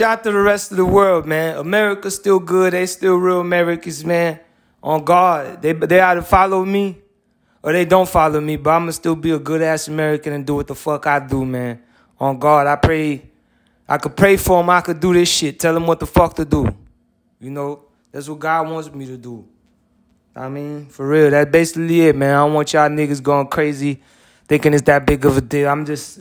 Shout out to the rest of the world, man. America's still good. They still real Americans, man. On God. They they either follow me or they don't follow me, but I'ma still be a good ass American and do what the fuck I do, man. On God. I pray I could pray for them. I could do this shit. Tell them what the fuck to do. You know, that's what God wants me to do. I mean, for real, that's basically it, man. I don't want y'all niggas going crazy thinking it's that big of a deal. I'm just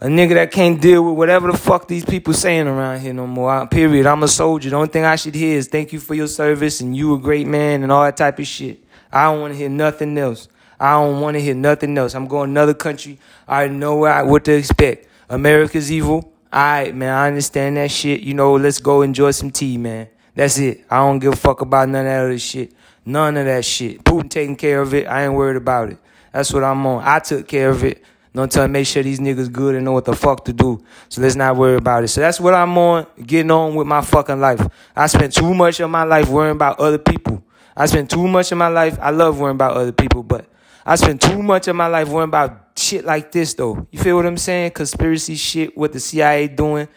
a nigga that can't deal with whatever the fuck these people saying around here no more. I, period. I'm a soldier. The only thing I should hear is thank you for your service and you a great man and all that type of shit. I don't want to hear nothing else. I don't want to hear nothing else. I'm going another country. I know what to expect. America's evil. All right, man. I understand that shit. You know, let's go enjoy some tea, man. That's it. I don't give a fuck about none of that other shit. None of that shit. Putin taking care of it. I ain't worried about it. That's what I'm on. I took care of it. Don't tell me make sure these niggas good and know what the fuck to do. So let's not worry about it. So that's what I'm on, getting on with my fucking life. I spent too much of my life worrying about other people. I spent too much of my life. I love worrying about other people, but I spent too much of my life worrying about shit like this though. You feel what I'm saying? Conspiracy shit, what the CIA doing,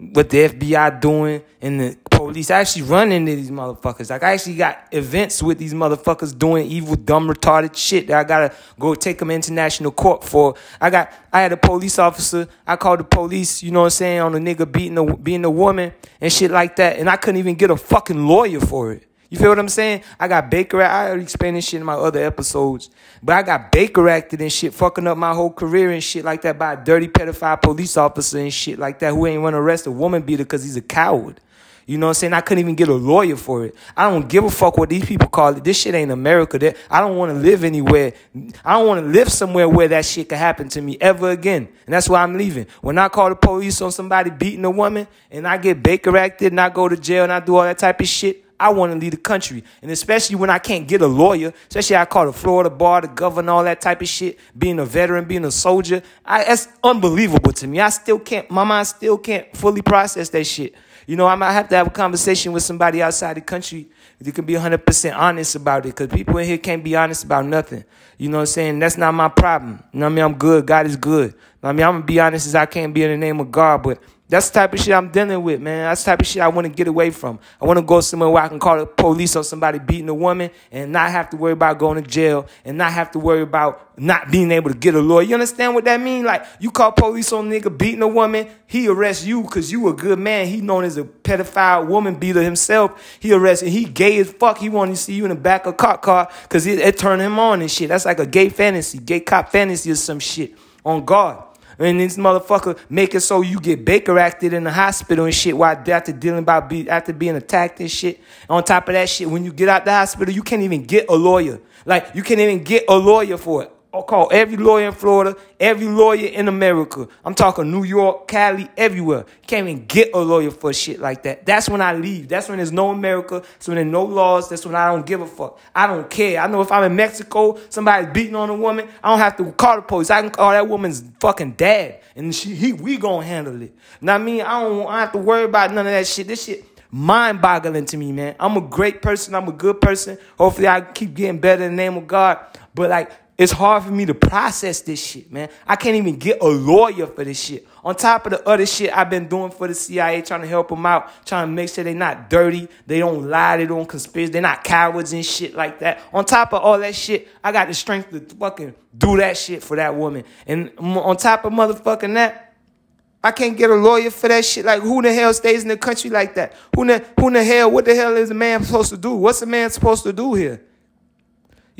what the FBI doing, and the police actually running into these motherfuckers. Like I actually got events with these motherfuckers doing evil, dumb, retarded shit that I gotta go take them international court for. I got I had a police officer. I called the police. You know what I'm saying on a nigga beating a beating a woman and shit like that, and I couldn't even get a fucking lawyer for it. You feel what I'm saying? I got Baker. I already explained this shit in my other episodes, but I got Baker acted and shit, fucking up my whole career and shit like that by a dirty pedophile police officer and shit like that who ain't want to arrest a woman beater because he's a coward. You know what I'm saying? I couldn't even get a lawyer for it. I don't give a fuck what these people call it. This shit ain't America. That I don't want to live anywhere. I don't want to live somewhere where that shit could happen to me ever again. And that's why I'm leaving. When I call the police on somebody beating a woman and I get Baker acted and I go to jail and I do all that type of shit, I want to leave the country. And especially when I can't get a lawyer, especially I call the Florida bar, the governor, all that type of shit, being a veteran, being a soldier. I, that's unbelievable to me. I still can't, my mind still can't fully process that shit. You know, I might have to have a conversation with somebody outside the country if you can be 100% honest about it because people in here can't be honest about nothing. You know what I'm saying? That's not my problem. You know what I mean? I'm good. God is good. I mean, I'm going to be honest as I can be in the name of God, but that's the type of shit I'm dealing with, man. That's the type of shit I want to get away from. I want to go somewhere where I can call the police on somebody beating a woman and not have to worry about going to jail and not have to worry about not being able to get a lawyer. You understand what that means? Like, you call police on nigga beating a woman, he arrests you because you a good man. He known as a pedophile woman beater himself. He arrests and he gay as fuck. He want to see you in the back of a cop car because it, it turned him on and shit. That's like a gay fantasy, gay cop fantasy or some shit on guard. And this motherfucker make it so you get Baker acted in the hospital and shit while after dealing about be, after being attacked and shit. On top of that shit, when you get out the hospital, you can't even get a lawyer. Like you can't even get a lawyer for it. I'll call every lawyer in Florida, every lawyer in America. I'm talking New York, Cali, everywhere. Can't even get a lawyer for shit like that. That's when I leave. That's when there's no America. That's when there's no laws. That's when I don't give a fuck. I don't care. I know if I'm in Mexico, somebody's beating on a woman, I don't have to call the police. I can call that woman's fucking dad. And she, he, we gonna handle it. Now I mean? I don't, I don't have to worry about none of that shit. This shit mind boggling to me, man. I'm a great person. I'm a good person. Hopefully I keep getting better in the name of God. But like, it's hard for me to process this shit, man. I can't even get a lawyer for this shit. On top of the other shit I've been doing for the CIA, trying to help them out, trying to make sure they're not dirty, they don't lie, they don't conspiracy, they're not cowards and shit like that. On top of all that shit, I got the strength to fucking do that shit for that woman. And on top of motherfucking that, I can't get a lawyer for that shit. Like, who the hell stays in the country like that? Who the, who the hell, what the hell is a man supposed to do? What's a man supposed to do here?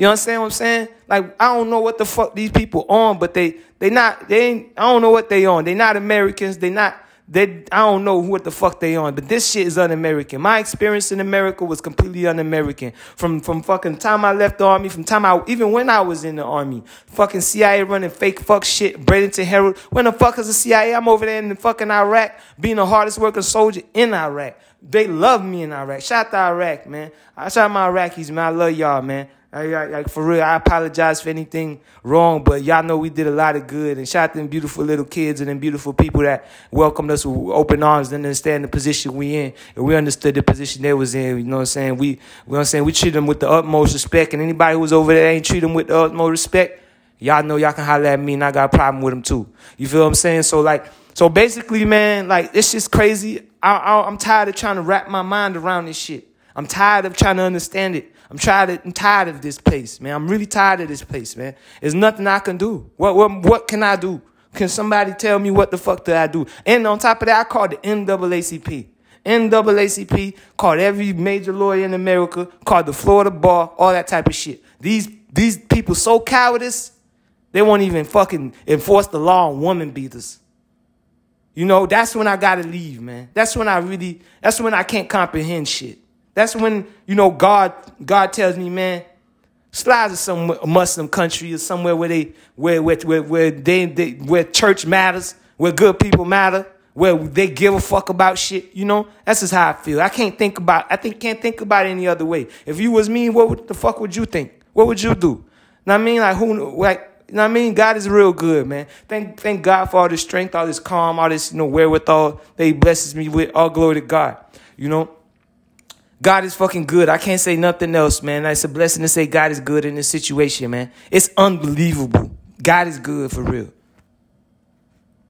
You understand what I'm saying? Like I don't know what the fuck these people on, but they they not they ain't I don't know what they on. They not Americans. They not they I don't know what the fuck they on. But this shit is un-American. My experience in America was completely un-American. From from fucking time I left the army, from time I even when I was in the army, fucking CIA running fake fuck shit, Bradenton Herald. When the fuck is the CIA? I'm over there in the fucking Iraq, being the hardest working soldier in Iraq. They love me in Iraq. Shout out to Iraq, man. I shout out my Iraqis, man. I love y'all, man. Like for real, I apologize for anything wrong, but y'all know we did a lot of good. And shout out to them beautiful little kids and them beautiful people that welcomed us with open arms and understand the position we in. And we understood the position they was in. You know what I'm saying? We, you know what I'm saying? We treat them with the utmost respect. And anybody who was over there ain't treat them with the utmost respect, y'all know y'all can holler at me and I got a problem with them too. You feel what I'm saying? So like, So basically, man, like it's just crazy. I, I, I'm tired of trying to wrap my mind around this shit. I'm tired of trying to understand it. I'm tired. Of, I'm tired of this place, man. I'm really tired of this place, man. There's nothing I can do. What what what can I do? Can somebody tell me what the fuck did I do? And on top of that, I called the NAACP. NAACP called every major lawyer in America, called the Florida bar, all that type of shit. These these people so cowardice, they won't even fucking enforce the law on woman beaters. You know, that's when I gotta leave, man. That's when I really, that's when I can't comprehend shit. That's when, you know, God, God tells me, man, slide to some Muslim country or somewhere where they, where, where, where, where they, they, where church matters, where good people matter, where they give a fuck about shit, you know? That's just how I feel. I can't think about, I think, can't think about any other way. If you was me, what would, the fuck would you think? What would you do? Know I mean? Like, who, like, you know what I mean? God is real good, man. Thank, thank God for all this strength, all this calm, all this, you know, wherewithal that He blesses me with. All glory to God. You know? God is fucking good. I can't say nothing else, man. It's a blessing to say God is good in this situation, man. It's unbelievable. God is good for real.